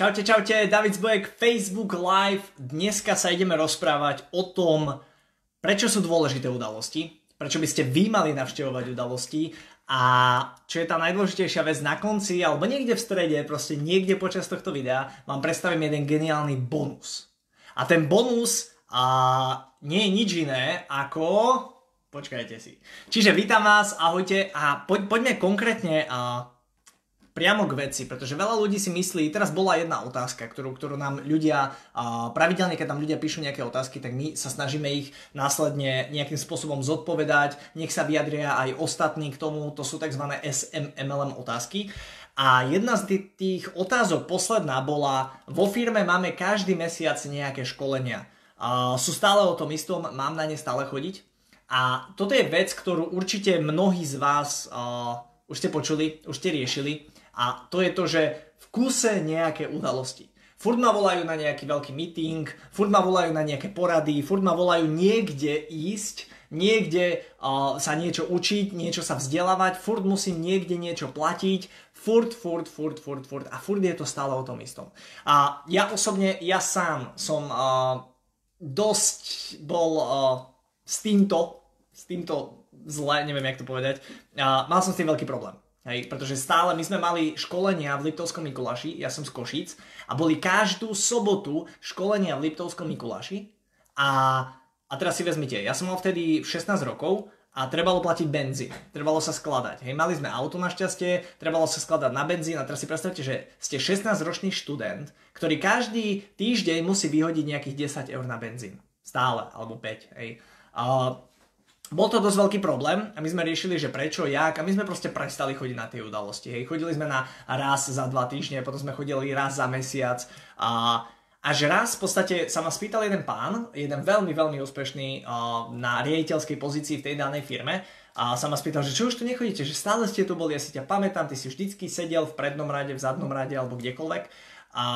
Čaute, čaute, David Zbojek, Facebook Live. Dneska sa ideme rozprávať o tom, prečo sú dôležité udalosti, prečo by ste vy mali navštevovať udalosti a čo je tá najdôležitejšia vec na konci, alebo niekde v strede, proste niekde počas tohto videa, vám predstavím jeden geniálny bonus. A ten bonus a, nie je nič iné ako... Počkajte si. Čiže vítam vás, ahojte a poď, poďme konkrétne a, priamo k veci, pretože veľa ľudí si myslí, teraz bola jedna otázka, ktorú, ktorú nám ľudia, pravidelne keď nám ľudia píšu nejaké otázky, tak my sa snažíme ich následne nejakým spôsobom zodpovedať, nech sa vyjadria aj ostatní k tomu, to sú tzv. SMMLM otázky. A jedna z tých otázok, posledná, bola, vo firme máme každý mesiac nejaké školenia. sú stále o tom istom, mám na ne stále chodiť. A toto je vec, ktorú určite mnohí z vás už ste počuli, už ste riešili. A to je to, že v kuse nejaké udalosti. Furt ma volajú na nejaký veľký meeting, furt ma volajú na nejaké porady, furt ma volajú niekde ísť, niekde uh, sa niečo učiť, niečo sa vzdelávať, furt musím niekde niečo platiť, furt, furt, furt, furt, furt a furt je to stále o tom istom. A ja osobne, ja sám som uh, dosť bol uh, s týmto, s týmto zle, neviem jak to povedať, uh, mal som s tým veľký problém. Hej, pretože stále my sme mali školenia v Liptovskom Mikuláši, ja som z Košíc, a boli každú sobotu školenia v Liptovskom Mikuláši a, a teraz si vezmite, ja som mal vtedy 16 rokov a trebalo platiť benzín, trebalo sa skladať. Hej, mali sme auto našťastie, trebalo sa skladať na benzín a teraz si predstavte, že ste 16-ročný študent, ktorý každý týždeň musí vyhodiť nejakých 10 eur na benzín. Stále, alebo 5. Hej. A bol to dosť veľký problém a my sme riešili, že prečo, jak a my sme proste prestali chodiť na tie udalosti. Hej. Chodili sme na raz za dva týždne, potom sme chodili raz za mesiac a až raz v podstate sa ma spýtal jeden pán, jeden veľmi, veľmi úspešný na riaditeľskej pozícii v tej danej firme a sa ma spýtal, že čo už tu nechodíte, že stále ste tu boli, ja si ťa pamätám, ty si vždycky sedel v prednom rade, v zadnom rade alebo kdekoľvek a,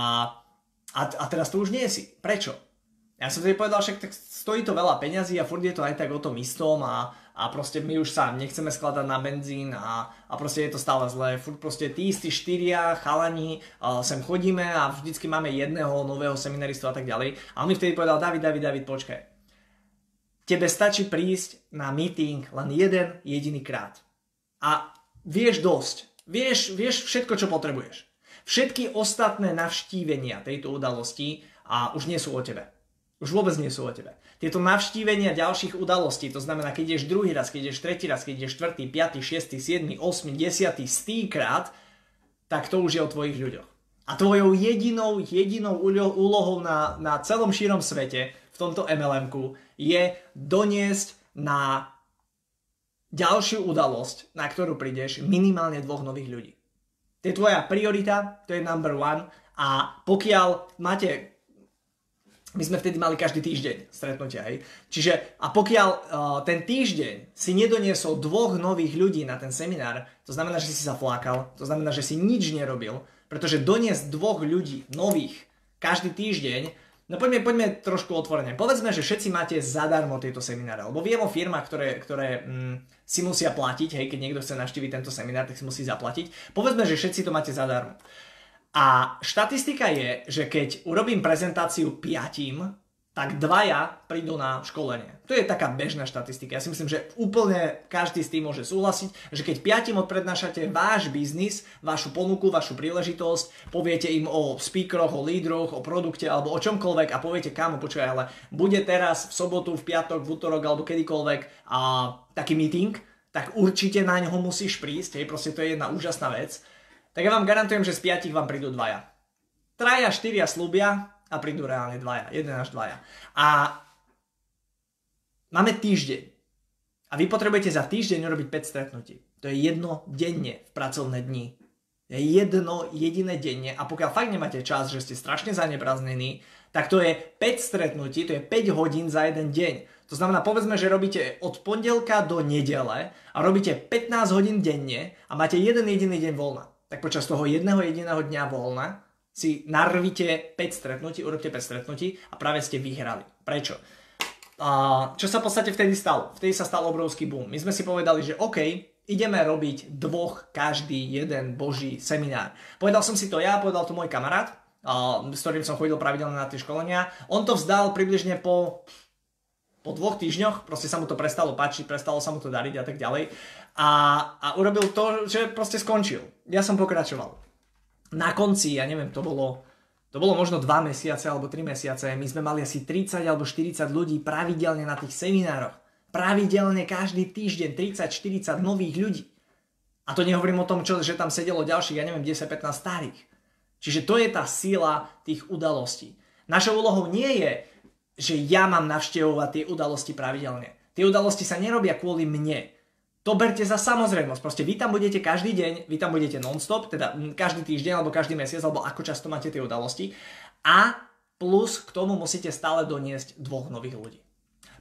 a, a teraz tu už nie si. Prečo? Ja som tedy povedal, však tak stojí to veľa peňazí a furt je to aj tak o tom istom a, a proste my už sa nechceme skladať na benzín a, a proste je to stále zlé. Furt proste tí istí štyria chalani uh, sem chodíme a vždycky máme jedného nového seminaristu a tak ďalej. A on mi vtedy povedal, David, David, David, počkaj. Tebe stačí prísť na meeting len jeden jediný krát. A vieš dosť. Vieš, vieš všetko, čo potrebuješ. Všetky ostatné navštívenia tejto udalosti a už nie sú o tebe. Už vôbec nie sú o tebe. Tieto navštívenia ďalších udalostí, to znamená, keď ideš druhý raz, keď ideš tretí raz, keď ideš štvrtý, piatý, šiestý, siedmy, osmi, desiatý, stýkrát, tak to už je o tvojich ľuďoch. A tvojou jedinou, jedinou úlohou na, na celom šírom svete, v tomto mlm je doniesť na ďalšiu udalosť, na ktorú prídeš, minimálne dvoch nových ľudí. To je tvoja priorita, to je number one a pokiaľ máte my sme vtedy mali každý týždeň stretnutia, hej. Čiže a pokiaľ uh, ten týždeň si nedoniesol dvoch nových ľudí na ten seminár, to znamená, že si sa flákal, to znamená, že si nič nerobil, pretože doniesť dvoch ľudí nových každý týždeň, no poďme, poďme trošku otvorene. Povedzme, že všetci máte zadarmo tieto semináre, lebo viem o firmách, ktoré, ktoré mm, si musia platiť, hej, keď niekto chce navštíviť tento seminár, tak si musí zaplatiť. Povedzme, že všetci to máte zadarmo. A štatistika je, že keď urobím prezentáciu piatim, tak dvaja prídu na školenie. To je taká bežná štatistika. Ja si myslím, že úplne každý s tým môže súhlasiť, že keď piatim odprednášate váš biznis, vašu ponuku, vašu príležitosť, poviete im o speakeroch, o lídroch, o produkte alebo o čomkoľvek a poviete kamo, počúvaj, ale bude teraz v sobotu, v piatok, v útorok alebo kedykoľvek a, taký meeting, tak určite na ňo musíš prísť, hej, proste to je jedna úžasná vec tak ja vám garantujem, že z piatich vám prídu dvaja. Traja, štyria slúbia a prídu reálne dvaja. Jeden až dvaja. A máme týždeň. A vy potrebujete za týždeň urobiť 5 stretnutí. To je jedno denne v pracovné dni. Je jedno jediné denne a pokiaľ fakt nemáte čas, že ste strašne zanebraznení, tak to je 5 stretnutí, to je 5 hodín za jeden deň. To znamená, povedzme, že robíte od pondelka do nedele a robíte 15 hodín denne a máte jeden jediný deň voľna tak počas toho jedného jediného dňa voľna si narvite 5 stretnutí, urobte 5 stretnutí a práve ste vyhrali. Prečo? A čo sa v podstate vtedy stalo? Vtedy sa stal obrovský boom. My sme si povedali, že OK, ideme robiť dvoch každý jeden boží seminár. Povedal som si to ja, povedal to môj kamarát s ktorým som chodil pravidelne na tie školenia. On to vzdal približne po, po dvoch týždňoch, proste sa mu to prestalo páčiť, prestalo sa mu to dariť a tak ďalej. A, a urobil to, že proste skončil. Ja som pokračoval. Na konci, ja neviem, to bolo, to bolo možno 2 mesiace alebo 3 mesiace, my sme mali asi 30 alebo 40 ľudí pravidelne na tých seminároch. Pravidelne každý týždeň 30-40 nových ľudí. A to nehovorím o tom, čo, že tam sedelo ďalších, ja neviem, 10-15 starých. Čiže to je tá sila tých udalostí. Našou úlohou nie je, že ja mám navštevovať tie udalosti pravidelne. Tie udalosti sa nerobia kvôli mne. To berte za samozrejmosť. Proste vy tam budete každý deň, vy tam budete non-stop, teda každý týždeň alebo každý mesiac, alebo ako často máte tie udalosti. A plus k tomu musíte stále doniesť dvoch nových ľudí.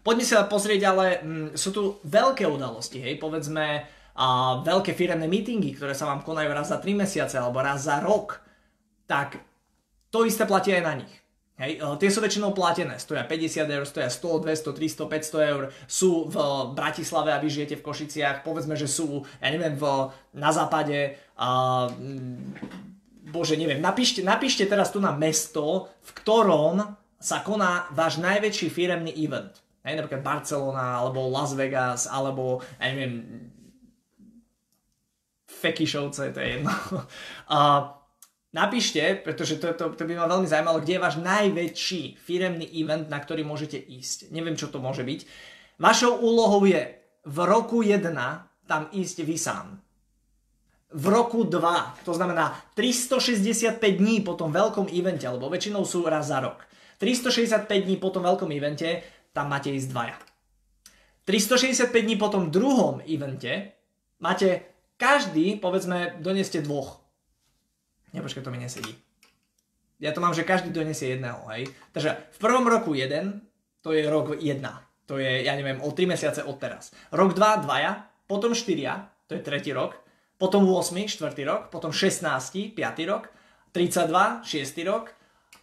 Poďme sa pozrieť, ale m, sú tu veľké udalosti, hej, povedzme a veľké firemné meetingy, ktoré sa vám konajú raz za 3 mesiace alebo raz za rok tak to isté platí aj na nich. Hej, e, tie sú väčšinou platené, stoja 50 eur, stoja 100, 200, 300, 500 eur, sú v Bratislave a vy žijete v Košiciach, povedzme, že sú, ja neviem, v, na západe, a, bože, neviem, napíšte, napíšte teraz tu na mesto, v ktorom sa koná váš najväčší firemný event. Hej, napríklad Barcelona, alebo Las Vegas, alebo, ja neviem, Fekišovce, to je jedno. A, Napíšte, pretože to, to, to by ma veľmi zaujímalo, kde je váš najväčší firemný event, na ktorý môžete ísť. Neviem, čo to môže byť. Vašou úlohou je v roku 1 tam ísť vy sám. V roku 2, to znamená 365 dní po tom veľkom evente, alebo väčšinou sú raz za rok. 365 dní po tom veľkom evente, tam máte ísť dvaja. 365 dní po tom druhom evente máte každý, povedzme, doneste dvoch Nepočkaj, to mi nesedí. Ja to mám, že každý donesie jedného, hej. Takže v prvom roku jeden, to je rok 1. To je, ja neviem, o 3 mesiace od teraz. Rok 2, dvaja, potom 4, to je tretí rok, potom 8, štvrtý rok, potom 16, 5. rok, 32, 6. rok,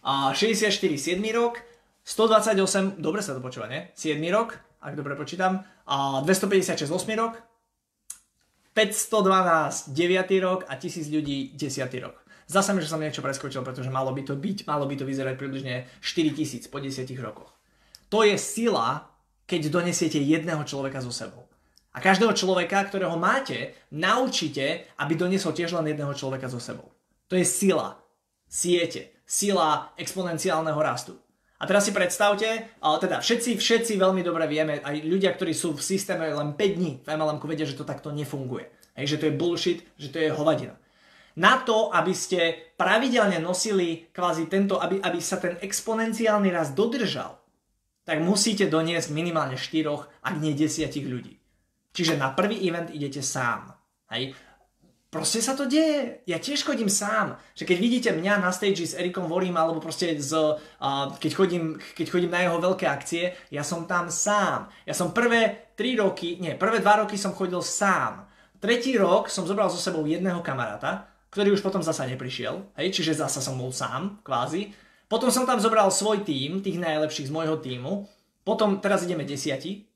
a 64, 7. rok, 128, dobre sa to počúva, nie? 7. rok, ak dobre počítam, a 256, 8. rok, 512, 9. rok a 1000 ľudí, 10. rok. Zase mi, že som niečo preskočil, pretože malo by to byť, malo by to vyzerať približne 4000 po 10 rokoch. To je sila, keď donesiete jedného človeka so sebou. A každého človeka, ktorého máte, naučite, aby doniesol tiež len jedného človeka so sebou. To je sila siete, sila exponenciálneho rastu. A teraz si predstavte, ale teda všetci, všetci veľmi dobre vieme, aj ľudia, ktorí sú v systéme len 5 dní v MLM, vedia, že to takto nefunguje. Hej, že to je bullshit, že to je hovadina na to, aby ste pravidelne nosili kvázi tento, aby, aby sa ten exponenciálny rast dodržal, tak musíte doniesť minimálne 4, ak nie 10 ľudí. Čiže na prvý event idete sám. Hej. Proste sa to deje. Ja tiež chodím sám. Že keď vidíte mňa na stage s Erikom Vorím, alebo proste z, uh, keď, chodím, keď chodím na jeho veľké akcie, ja som tam sám. Ja som prvé 3 roky, nie, prvé 2 roky som chodil sám. Tretí rok som zobral so sebou jedného kamaráta, ktorý už potom zasa neprišiel, hej, čiže zasa som bol sám, kvázi. Potom som tam zobral svoj tím, tých najlepších z môjho týmu, potom teraz ideme desiati,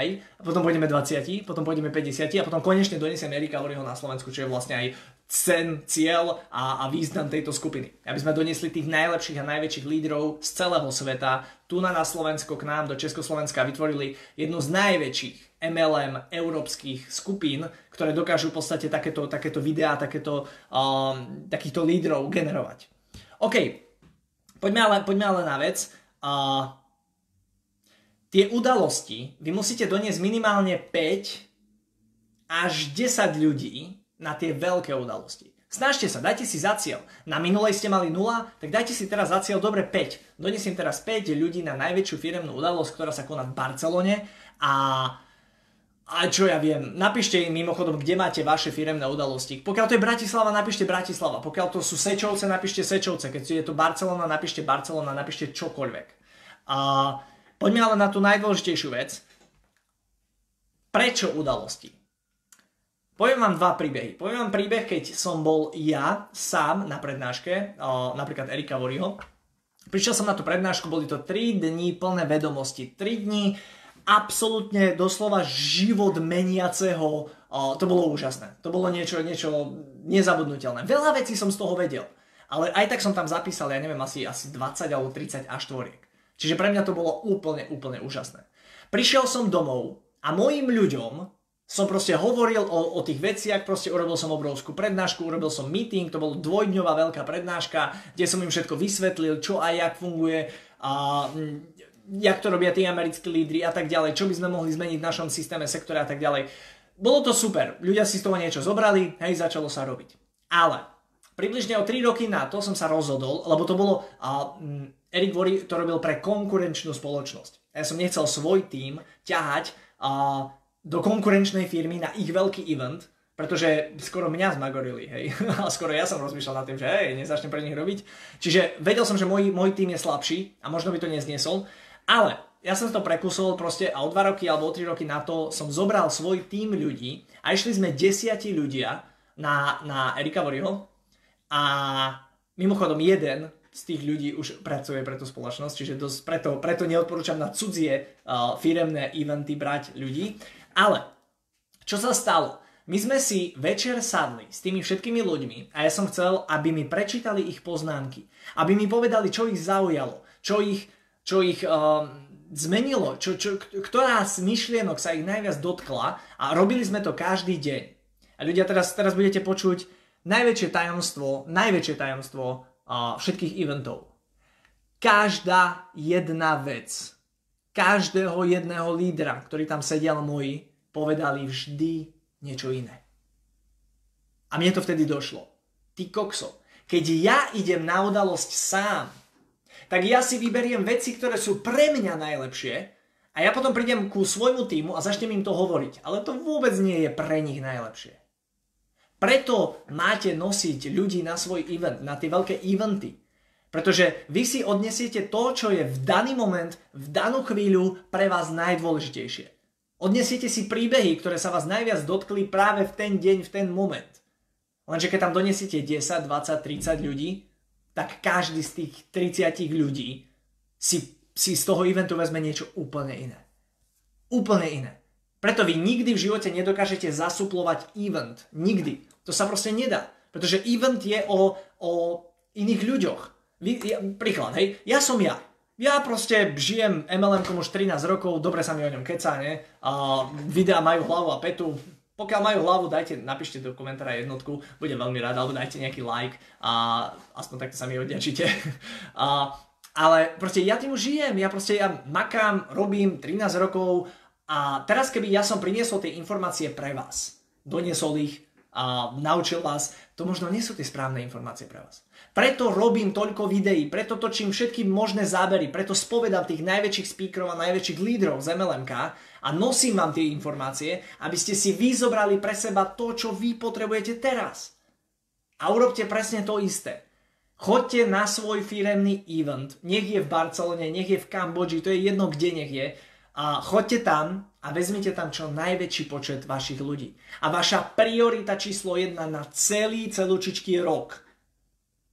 hej, a potom pôjdeme 20, potom pôjdeme 50 a potom konečne donesieme Erika Loriho na Slovensku, čo je vlastne aj cen, cieľ a, a význam tejto skupiny. Aby sme doniesli tých najlepších a najväčších lídrov z celého sveta tu na, na Slovensko k nám do Československa vytvorili jednu z najväčších MLM európskych skupín, ktoré dokážu v podstate takéto, takéto videá, takéto, um, takýchto lídrov generovať. OK, poďme ale, poďme ale na vec. Uh, tie udalosti, vy musíte doniesť minimálne 5 až 10 ľudí, na tie veľké udalosti. Snažte sa, dajte si za cieľ. Na minulej ste mali 0, tak dajte si teraz za cieľ dobre 5. Donesiem teraz 5 ľudí na najväčšiu firemnú udalosť, ktorá sa koná v Barcelone a a čo ja viem, napíšte im mimochodom, kde máte vaše firemné udalosti. Pokiaľ to je Bratislava, napíšte Bratislava. Pokiaľ to sú Sečovce, napíšte Sečovce. Keď je to Barcelona, napíšte Barcelona, napíšte čokoľvek. A poďme ale na tú najdôležitejšiu vec. Prečo udalosti? Poviem vám dva príbehy. Poviem vám príbeh, keď som bol ja sám na prednáške, napríklad Erika Voriho. Prišiel som na tú prednášku, boli to 3 dní plné vedomosti. 3 dní absolútne doslova život meniaceho. To bolo úžasné. To bolo niečo, niečo nezabudnutelné. Veľa vecí som z toho vedel. ale aj tak som tam zapísal, ja neviem, asi, asi 20 alebo 30 až tvoriek. Čiže pre mňa to bolo úplne, úplne úžasné. Prišiel som domov a mojim ľuďom som proste hovoril o, o tých veciach, proste urobil som obrovskú prednášku, urobil som meeting, to bol dvojdňová veľká prednáška, kde som im všetko vysvetlil, čo a jak funguje, a jak to robia tí americkí lídry a tak ďalej, čo by sme mohli zmeniť v našom systéme sektora a tak ďalej. Bolo to super, ľudia si z toho niečo zobrali, hej, začalo sa robiť. Ale približne o 3 roky na to som sa rozhodol, lebo to bolo, a, Eric Vory to robil pre konkurenčnú spoločnosť. Ja som nechcel svoj tým ťahať a, do konkurenčnej firmy na ich veľký event, pretože skoro mňa zmagorili, hej. A skoro ja som rozmýšľal nad tým, že hej, nezačnem pre nich robiť. Čiže vedel som, že môj, môj tým je slabší a možno by to nezniesol, ale ja som to prekusol proste a o dva roky alebo o tri roky na to som zobral svoj tým ľudí a išli sme desiatí ľudia na, na Erika Voryho a mimochodom jeden z tých ľudí už pracuje pre tú spoločnosť, čiže dosť, preto, preto neodporúčam na cudzie uh, firemné eventy brať ľudí. Ale, čo sa stalo? My sme si večer sadli s tými všetkými ľuďmi a ja som chcel, aby mi prečítali ich poznámky. Aby mi povedali, čo ich zaujalo, čo ich, čo ich uh, zmenilo, čo, čo, ktorá z myšlienok sa ich najviac dotkla a robili sme to každý deň. A ľudia teraz, teraz budete počuť najväčšie tajomstvo, najväčšie tajomstvo uh, všetkých eventov. Každá jedna vec, každého jedného lídra, ktorý tam sedel moji, povedali vždy niečo iné. A mne to vtedy došlo. Ty kokso, keď ja idem na udalosť sám, tak ja si vyberiem veci, ktoré sú pre mňa najlepšie a ja potom prídem ku svojmu týmu a začnem im to hovoriť. Ale to vôbec nie je pre nich najlepšie. Preto máte nosiť ľudí na svoj event, na tie veľké eventy. Pretože vy si odnesiete to, čo je v daný moment, v danú chvíľu pre vás najdôležitejšie. Odnesiete si príbehy, ktoré sa vás najviac dotkli práve v ten deň, v ten moment. Lenže keď tam donesiete 10, 20, 30 ľudí, tak každý z tých 30 ľudí si, si z toho eventu vezme niečo úplne iné. Úplne iné. Preto vy nikdy v živote nedokážete zasuplovať event. Nikdy. To sa proste nedá. Pretože event je o, o iných ľuďoch. Vy, ja, príklad, hej, ja som ja. Ja proste žijem MLM už 13 rokov, dobre sa mi o ňom kecá, ne? A videá majú hlavu a petu, pokiaľ majú hlavu, dajte, napíšte do komentára jednotku, budem veľmi rád, alebo dajte nejaký like a aspoň takto sa mi odďačíte. a, ale proste ja tým už žijem, ja proste ja makám, robím 13 rokov a teraz keby ja som priniesol tie informácie pre vás, doniesol ich a naučil vás, to možno nie sú tie správne informácie pre vás. Preto robím toľko videí, preto točím všetky možné zábery, preto spovedám tých najväčších speakerov a najväčších lídrov z MLMK a nosím vám tie informácie, aby ste si vyzobrali pre seba to, čo vy potrebujete teraz. A urobte presne to isté. Choďte na svoj firemný event, nech je v Barcelone, nech je v Kambodži, to je jedno kde nech je, a choďte tam a vezmite tam čo najväčší počet vašich ľudí. A vaša priorita číslo jedna na celý celúčičký rok –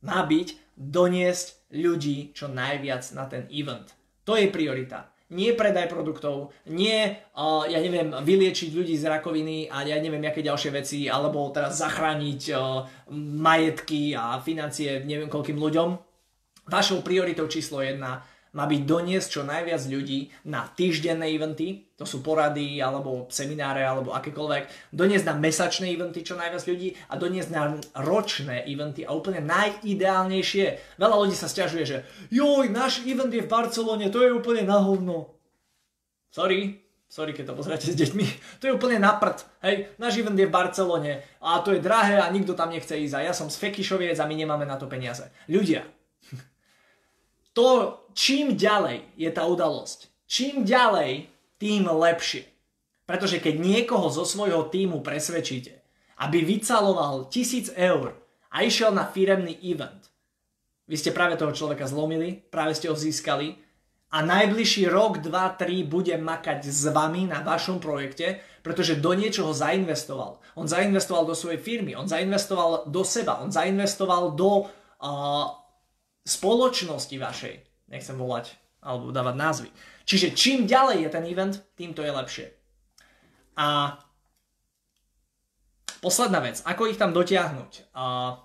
má byť doniesť ľudí čo najviac na ten event. To je priorita. Nie predaj produktov, nie, uh, ja neviem, vyliečiť ľudí z rakoviny a ja neviem, aké ďalšie veci, alebo teraz zachrániť uh, majetky a financie neviem koľkým ľuďom. Vašou prioritou číslo jedna má byť doniesť čo najviac ľudí na týždenné eventy, to sú porady alebo semináre alebo akékoľvek, doniesť na mesačné eventy čo najviac ľudí a doniesť na ročné eventy a úplne najideálnejšie. Veľa ľudí sa stiažuje, že joj, náš event je v Barcelone, to je úplne na hovno. Sorry, sorry, keď to pozriete s deťmi, to je úplne na prd. Hej, náš event je v Barcelone a to je drahé a nikto tam nechce ísť a ja som z Fekišoviec a my nemáme na to peniaze. Ľudia, to, čím ďalej je tá udalosť, čím ďalej, tým lepšie. Pretože keď niekoho zo svojho týmu presvedčíte, aby vycaloval tisíc eur a išiel na firemný event, vy ste práve toho človeka zlomili, práve ste ho získali a najbližší rok, 2, 3 bude makať s vami na vašom projekte, pretože do niečoho zainvestoval. On zainvestoval do svojej firmy, on zainvestoval do seba, on zainvestoval do uh, spoločnosti vašej, nechcem volať alebo dávať názvy. Čiže čím ďalej je ten event, tým to je lepšie. A posledná vec, ako ich tam dotiahnuť. A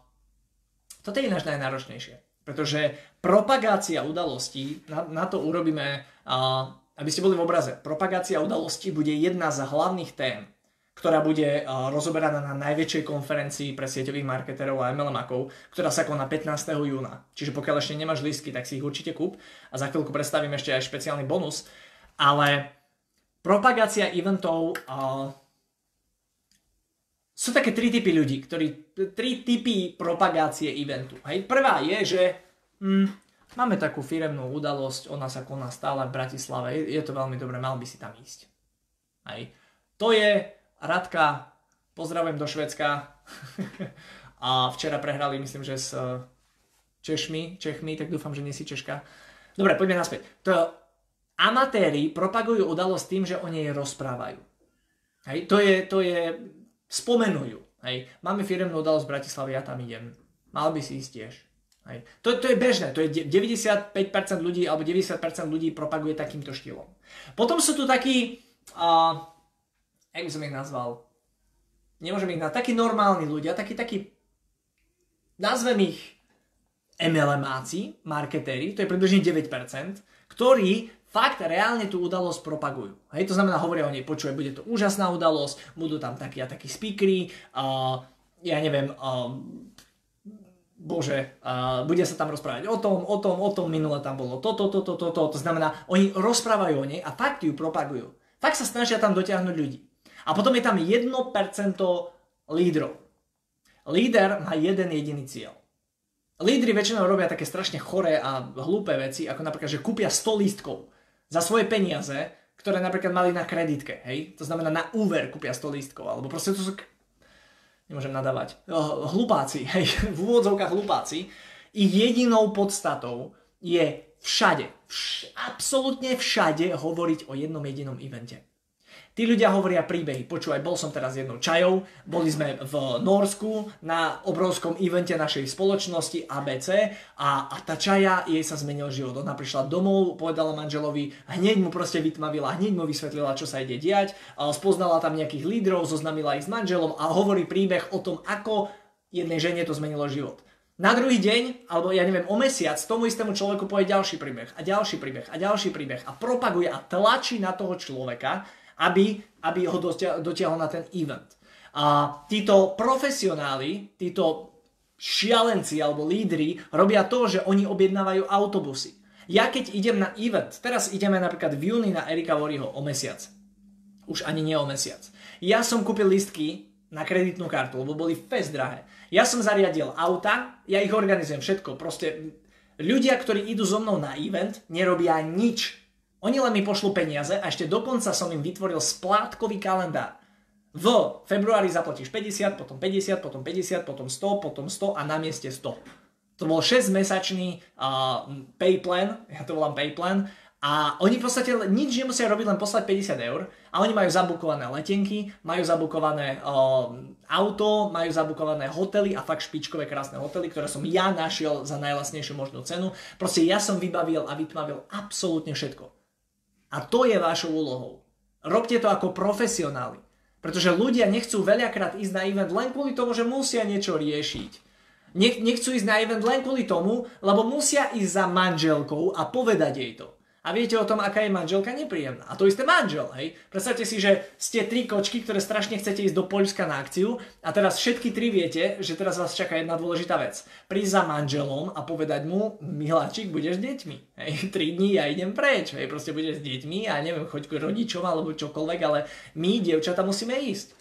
toto je ináč najnáročnejšie. Pretože propagácia udalostí, na, na to urobíme, uh, aby ste boli v obraze, propagácia udalostí bude jedna z hlavných tém, ktorá bude uh, rozoberaná na najväčšej konferencii pre sieťových marketerov a MLM-akov, ktorá sa koná 15. júna. Čiže pokiaľ ešte nemáš lístky, tak si ich určite kúp a za chvíľku predstavím ešte aj špeciálny bonus. Ale propagácia eventov uh, sú také tri typy ľudí, ktorí, tri typy propagácie eventu. Hej. Prvá je, že hm, máme takú firemnú udalosť, ona sa koná stále v Bratislave, je to veľmi dobré, mal by si tam ísť. Hej. To je Radka, pozdravujem do Švedska. a včera prehrali, myslím, že s eh, Češmi, Čechmi, tak dúfam, že nie si Češka. Dobre, poďme naspäť. To amatéri propagujú udalosť tým, že o nej rozprávajú. Hej, to je, to je spomenujú. Hej. Máme firemnú udalosť v Bratislave, ja tam idem. Mal by si ísť tiež. Hej. To, to je bežné, to je 95% ľudí alebo 90% ľudí propaguje takýmto štýlom. Potom sú tu takí, uh, jak by som ich nazval, nemôžem ich nazvať, takí normálni ľudia, takí, takí, nazvem ich MLMáci, marketéri, to je približne 9%, ktorí fakt reálne tú udalosť propagujú. Hej, to znamená, hovoria o nej, počuje, bude to úžasná udalosť, budú tam takí a takí speakery, uh, ja neviem, uh, bože, uh, bude sa tam rozprávať o tom, o tom, o tom, minule tam bolo toto, toto, toto, to, to, to znamená, oni rozprávajú o nej a fakt ju propagujú. Fakt sa snažia tam dotiahnuť ľudí. A potom je tam 1% lídrov. Líder má jeden jediný cieľ. Lídry väčšinou robia také strašne choré a hlúpe veci, ako napríklad, že kúpia 100 lístkov za svoje peniaze, ktoré napríklad mali na kreditke, hej? To znamená na úver kúpia 100 lístkov, alebo proste to sú... Nemôžem nadávať. Hlupáci, hej? V úvodzovkách hlupáci. Ich jedinou podstatou je všade, vš- absolútne všade hovoriť o jednom jedinom evente. Tí ľudia hovoria príbehy. Počúvaj, bol som teraz jednou čajou, boli sme v Norsku na obrovskom evente našej spoločnosti ABC a, a tá čaja, jej sa zmenil život. Ona prišla domov, povedala manželovi, hneď mu proste vytmavila, hneď mu vysvetlila, čo sa ide diať, spoznala tam nejakých lídrov, zoznamila ich s manželom a hovorí príbeh o tom, ako jednej žene to zmenilo život. Na druhý deň, alebo ja neviem, o mesiac, tomu istému človeku povie ďalší príbeh a ďalší príbeh a ďalší príbeh a propaguje a tlačí na toho človeka, aby, aby ho dotiahol na ten event. A títo profesionáli, títo šialenci alebo lídry robia to, že oni objednávajú autobusy. Ja keď idem na event, teraz ideme napríklad v júni na Erika Voriho o mesiac. Už ani nie o mesiac. Ja som kúpil listky na kreditnú kartu, lebo boli fest drahé. Ja som zariadil auta, ja ich organizujem všetko. Proste ľudia, ktorí idú so mnou na event, nerobia nič. Oni len mi pošlú peniaze a ešte dokonca som im vytvoril splátkový kalendár. V februári zaplatíš 50, potom 50, potom 50, potom 100, potom 100 a na mieste 100. To bol 6-mesačný uh, pay plan, ja to volám pay plan, a oni v podstate nič nemusia robiť, len poslať 50 eur a oni majú zabukované letenky, majú zabukované uh, auto, majú zabukované hotely a fakt špičkové krásne hotely, ktoré som ja našiel za najlasnejšiu možnú cenu. Proste ja som vybavil a vytmavil absolútne všetko. A to je vašou úlohou. Robte to ako profesionáli. Pretože ľudia nechcú veľakrát ísť na event len kvôli tomu, že musia niečo riešiť. Nechcú ísť na event len kvôli tomu, lebo musia ísť za manželkou a povedať jej to. A viete o tom, aká je manželka nepríjemná. A to isté manžel, hej. Predstavte si, že ste tri kočky, ktoré strašne chcete ísť do Poľska na akciu a teraz všetky tri viete, že teraz vás čaká jedna dôležitá vec. Prísť za manželom a povedať mu, miláčik, budeš s deťmi. Hej, tri dní ja idem preč, hej, proste budeš s deťmi a neviem, choď k rodičom alebo čokoľvek, ale my, dievčata, musíme ísť.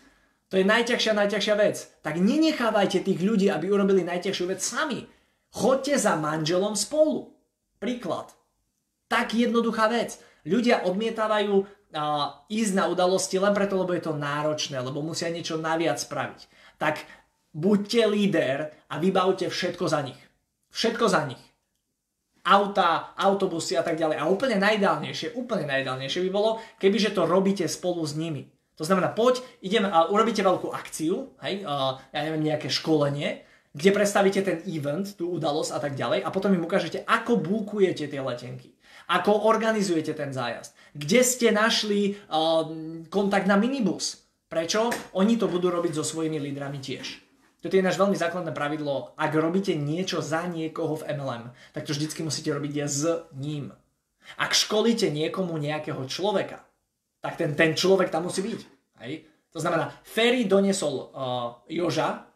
To je najťažšia, najťažšia vec. Tak nenechávajte tých ľudí, aby urobili najťažšiu vec sami. Choďte za manželom spolu. Príklad. Tak jednoduchá vec. Ľudia odmietávajú uh, ísť na udalosti len preto, lebo je to náročné, lebo musia niečo naviac spraviť. Tak buďte líder a vybavte všetko za nich. Všetko za nich. Auta, autobusy a tak ďalej. A úplne najideálnejšie, úplne najideálnejšie by bolo, kebyže to robíte spolu s nimi. To znamená, poď, idem a urobíte veľkú akciu, hej, uh, ja neviem, nejaké školenie, kde predstavíte ten event, tú udalosť a tak ďalej a potom im ukážete, ako búkujete tie letenky. Ako organizujete ten zájazd? Kde ste našli uh, kontakt na minibus? Prečo? Oni to budú robiť so svojimi lídrami tiež. toto je náš veľmi základné pravidlo. Ak robíte niečo za niekoho v MLM, tak to vždycky musíte robiť s ním. Ak školíte niekomu nejakého človeka, tak ten, ten človek tam musí byť. Hej? To znamená, Ferry doniesol uh, Joža,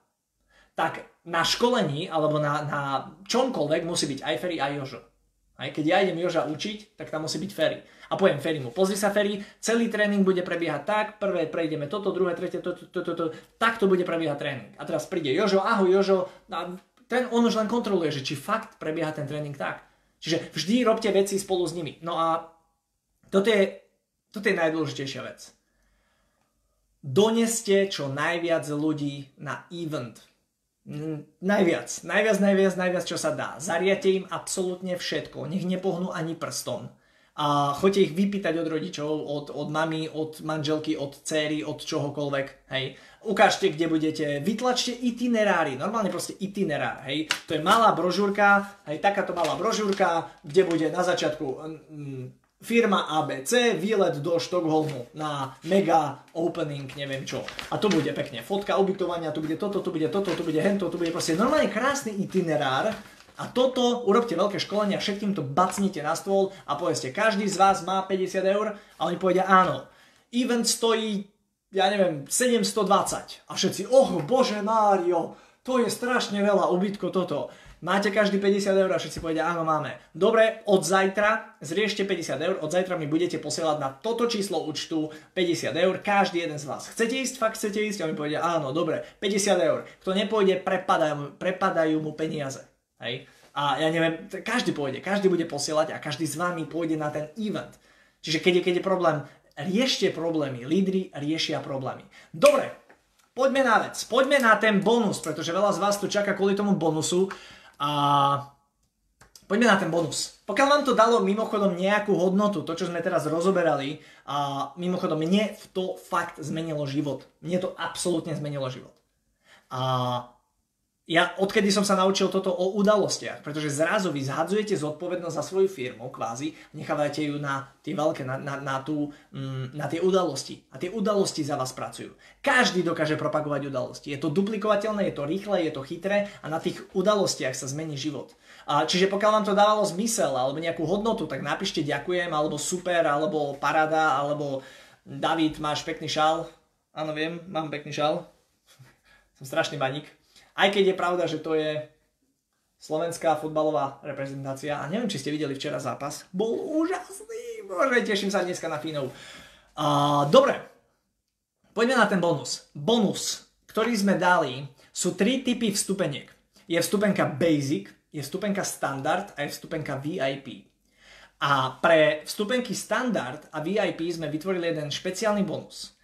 tak na školení alebo na, na čomkoľvek musí byť aj Ferry, aj Jožo. Aj keď ja idem Joža učiť, tak tam musí byť Ferry. A poviem Ferry mu, pozri sa Ferry, celý tréning bude prebiehať tak, prvé prejdeme toto, druhé, tretie, toto, toto, toto, takto bude prebiehať tréning. A teraz príde Jožo, ahoj Jožo, a ten, on už len kontroluje, že či fakt prebieha ten tréning tak. Čiže vždy robte veci spolu s nimi. No a toto je, toto je najdôležitejšia vec. Doneste čo najviac ľudí na event Najviac, najviac, najviac, najviac, čo sa dá. Zariate im absolútne všetko, nech nepohnú ani prstom. A choďte ich vypýtať od rodičov, od, od mamy, od manželky, od céry, od čohokoľvek, hej. Ukážte, kde budete, vytlačte itinerári, normálne proste itinerár, hej. To je malá brožúrka, hej, takáto malá brožúrka, kde bude na začiatku mm, firma ABC, výlet do Štokholmu na mega opening, neviem čo. A to bude pekne fotka ubytovania, tu bude toto, tu bude toto, tu bude hento, tu bude proste normálne krásny itinerár. A toto urobte veľké školenie a všetkým to bacnite na stôl a povedzte, každý z vás má 50 eur a oni povedia áno. Event stojí, ja neviem, 720. A všetci, oh bože Mário, to je strašne veľa, ubytko toto. Máte každý 50 eur a všetci povedia, áno, máme. Dobre, od zajtra zriešte 50 eur, od zajtra mi budete posielať na toto číslo účtu 50 eur, každý jeden z vás. Chcete ísť, fakt chcete ísť? A mi povedia, áno, dobre, 50 eur. Kto nepôjde, prepadajú, prepadajú mu peniaze. Hej? A ja neviem, každý pôjde, každý bude posielať a každý z vami pôjde na ten event. Čiže keď je, keď je problém, riešte problémy. Lídry riešia problémy. Dobre, poďme na vec. Poďme na ten bonus, pretože veľa z vás tu čaká kvôli tomu bonusu. A poďme na ten bonus. Pokiaľ vám to dalo mimochodom nejakú hodnotu, to čo sme teraz rozoberali, a mimochodom mne to fakt zmenilo život. Mne to absolútne zmenilo život. A ja odkedy som sa naučil toto o udalostiach, pretože zrazu vy zhadzujete zodpovednosť za svoju firmu, kvázi, nechávate ju na tie veľké, na, na, na, tú, mm, na tie udalosti. A tie udalosti za vás pracujú. Každý dokáže propagovať udalosti. Je to duplikovateľné, je to rýchle, je to chytré a na tých udalostiach sa zmení život. A čiže pokiaľ vám to dávalo zmysel alebo nejakú hodnotu, tak napíšte ďakujem, alebo super, alebo parada, alebo David, máš pekný šál. Áno, viem, mám pekný šál. Som strašný baník. Aj keď je pravda, že to je slovenská futbalová reprezentácia a neviem, či ste videli včera zápas. Bol úžasný, bože, teším sa dneska na Fínov. Uh, dobre, poďme na ten bonus. Bonus, ktorý sme dali, sú tri typy vstupeniek. Je vstupenka Basic, je vstupenka Standard a je vstupenka VIP. A pre vstupenky Standard a VIP sme vytvorili jeden špeciálny bonus.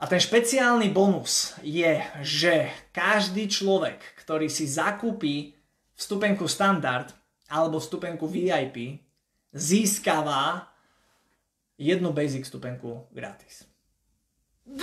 A ten špeciálny bonus je, že každý človek, ktorý si zakúpi vstupenku standard alebo vstupenku VIP, získava jednu basic vstupenku gratis.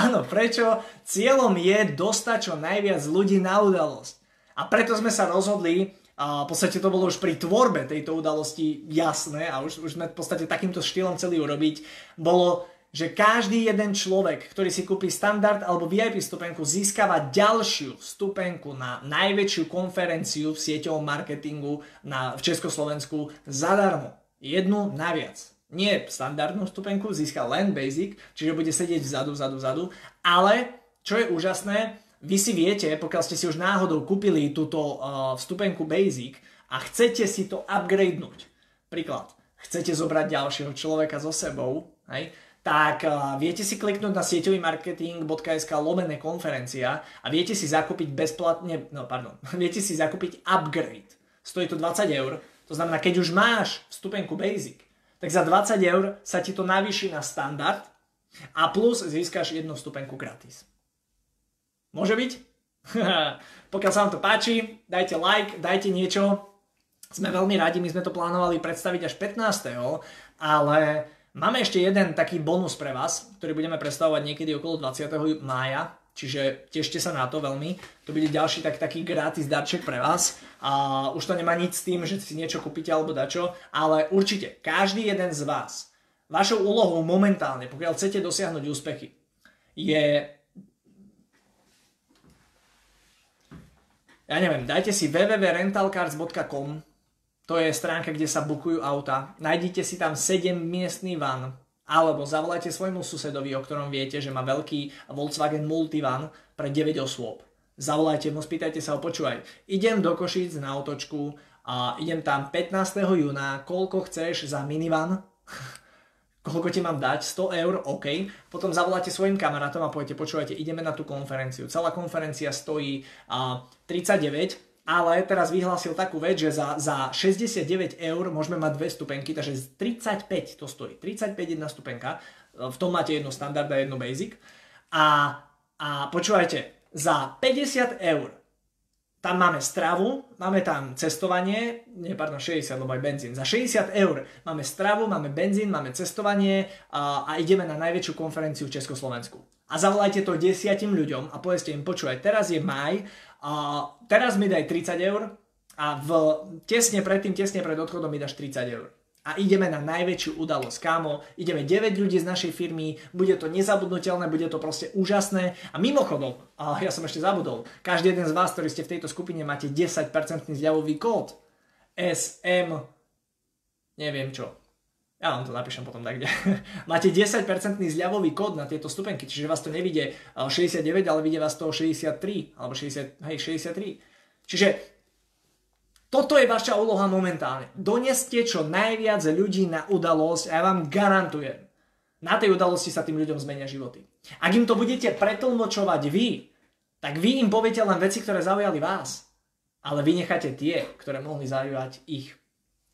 Áno, prečo? Cieľom je dostať čo najviac ľudí na udalosť. A preto sme sa rozhodli, a v podstate to bolo už pri tvorbe tejto udalosti jasné a už, už sme v podstate takýmto štýlom chceli urobiť, bolo že každý jeden človek, ktorý si kúpi standard alebo VIP stupenku, získava ďalšiu stupenku na najväčšiu konferenciu v sieťovom marketingu na, v Československu zadarmo. Jednu naviac. Nie standardnú stupenku, získa len basic, čiže bude sedieť vzadu, vzadu, vzadu, ale čo je úžasné, vy si viete, pokiaľ ste si už náhodou kúpili túto uh, vstupenku basic a chcete si to upgradenúť, príklad, chcete zobrať ďalšieho človeka so sebou, hej, tak uh, viete si kliknúť na sieťový marketing.sk lomené konferencia a viete si zakúpiť bezplatne, no pardon, viete si zakúpiť upgrade. Stojí to 20 eur, to znamená, keď už máš vstupenku Basic, tak za 20 eur sa ti to navýši na standard a plus získaš jednu vstupenku gratis. Môže byť? Pokiaľ sa vám to páči, dajte like, dajte niečo. Sme veľmi radi, my sme to plánovali predstaviť až 15. ale Máme ešte jeden taký bonus pre vás, ktorý budeme predstavovať niekedy okolo 20. mája, čiže tešte sa na to veľmi. To bude ďalší tak, taký gratis darček pre vás. A už to nemá nič s tým, že si niečo kúpite alebo dačo, ale určite každý jeden z vás, vašou úlohou momentálne, pokiaľ chcete dosiahnuť úspechy, je ja neviem, dajte si www.rentalcars.com to je stránka, kde sa bukujú auta. Nájdite si tam 7 miestný van, alebo zavolajte svojmu susedovi, o ktorom viete, že má veľký Volkswagen Multivan pre 9 osôb. Zavolajte mu, spýtajte sa ho, počúvaj, idem do Košíc na otočku a idem tam 15. júna, koľko chceš za minivan? koľko ti mám dať, 100 eur, OK. Potom zavoláte svojim kamarátom a poviete, počúvajte, ideme na tú konferenciu. Celá konferencia stojí uh, 39 ale teraz vyhlásil takú vec, že za, za 69 eur môžeme mať dve stupenky, takže 35 to stojí. 35 jedna stupenka, v tom máte jednu standard a jednu basic. A, a počúvajte, za 50 eur tam máme stravu, máme tam cestovanie, nie, pardon, 60, lebo aj benzín. Za 60 eur máme stravu, máme benzín, máme cestovanie a, a ideme na najväčšiu konferenciu v Československu. A zavolajte to desiatim ľuďom a povedzte im, počúvaj, teraz je maj a teraz mi daj 30 eur a v, tesne predtým, tesne pred odchodom mi dáš 30 eur. A ideme na najväčšiu udalosť. Kámo, ideme 9 ľudí z našej firmy, bude to nezabudnutelné, bude to proste úžasné. A mimochodom, a ja som ešte zabudol, každý jeden z vás, ktorý ste v tejto skupine, máte 10% zľavový kód. SM, neviem čo. Ja vám to napíšem potom tak, kde. Máte 10% zľavový kód na tieto stupenky, čiže vás to nevidie 69, ale vidie vás to 63, alebo 60, hej, 63. Čiže toto je vaša úloha momentálne. Doneste čo najviac ľudí na udalosť a ja vám garantujem, na tej udalosti sa tým ľuďom zmenia životy. Ak im to budete pretlmočovať vy, tak vy im poviete len veci, ktoré zaujali vás. Ale vy necháte tie, ktoré mohli zaujať ich.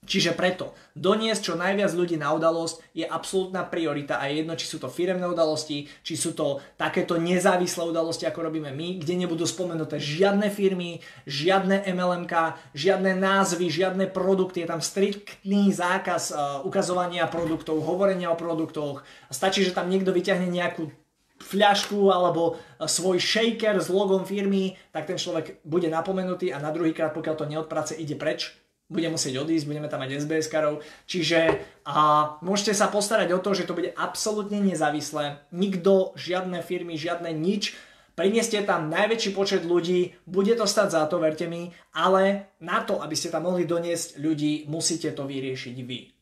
Čiže preto doniesť čo najviac ľudí na udalosť je absolútna priorita a je jedno, či sú to firemné udalosti, či sú to takéto nezávislé udalosti, ako robíme my, kde nebudú spomenuté žiadne firmy, žiadne MLMK, žiadne názvy, žiadne produkty, je tam striktný zákaz uh, ukazovania produktov, hovorenia o produktoch. Stačí, že tam niekto vyťahne nejakú fľašku alebo svoj shaker s logom firmy, tak ten človek bude napomenutý a na druhý krát, pokiaľ to neodprace, ide preč bude musieť odísť, budeme tam mať SBS-karov, čiže a môžete sa postarať o to, že to bude absolútne nezávislé, nikto, žiadne firmy, žiadne nič, Prineste tam najväčší počet ľudí, bude to stať za to, verte mi, ale na to, aby ste tam mohli doniesť ľudí, musíte to vyriešiť vy.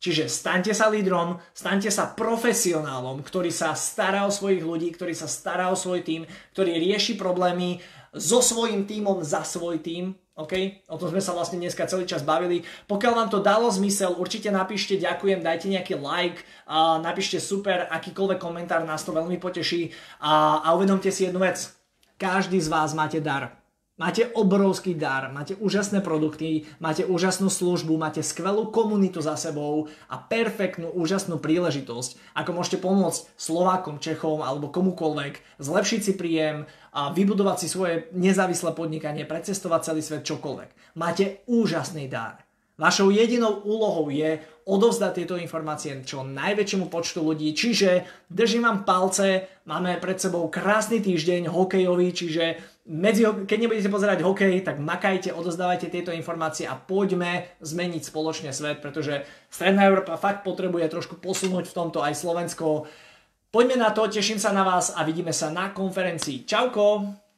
Čiže staňte sa lídrom, staňte sa profesionálom, ktorý sa stará o svojich ľudí, ktorý sa stará o svoj tým, ktorý rieši problémy so svojím týmom za svoj tým OK? O tom sme sa vlastne dneska celý čas bavili. Pokiaľ vám to dalo zmysel, určite napíšte ďakujem, dajte nejaký like, a napíšte super, akýkoľvek komentár, nás to veľmi poteší a, a uvedomte si jednu vec. Každý z vás máte dar. Máte obrovský dar, máte úžasné produkty, máte úžasnú službu, máte skvelú komunitu za sebou a perfektnú, úžasnú príležitosť, ako môžete pomôcť Slovákom, Čechom alebo komukoľvek zlepšiť si príjem a vybudovať si svoje nezávislé podnikanie, precestovať celý svet čokoľvek. Máte úžasný dar. Vašou jedinou úlohou je odovzdať tieto informácie čo najväčšiemu počtu ľudí, čiže držím vám palce, máme pred sebou krásny týždeň hokejový, čiže medzi, keď nebudete pozerať hokej, tak makajte, odozdávajte tieto informácie a poďme zmeniť spoločne svet, pretože Stredná Európa fakt potrebuje trošku posunúť v tomto aj Slovensko. Poďme na to, teším sa na vás a vidíme sa na konferencii. Čauko!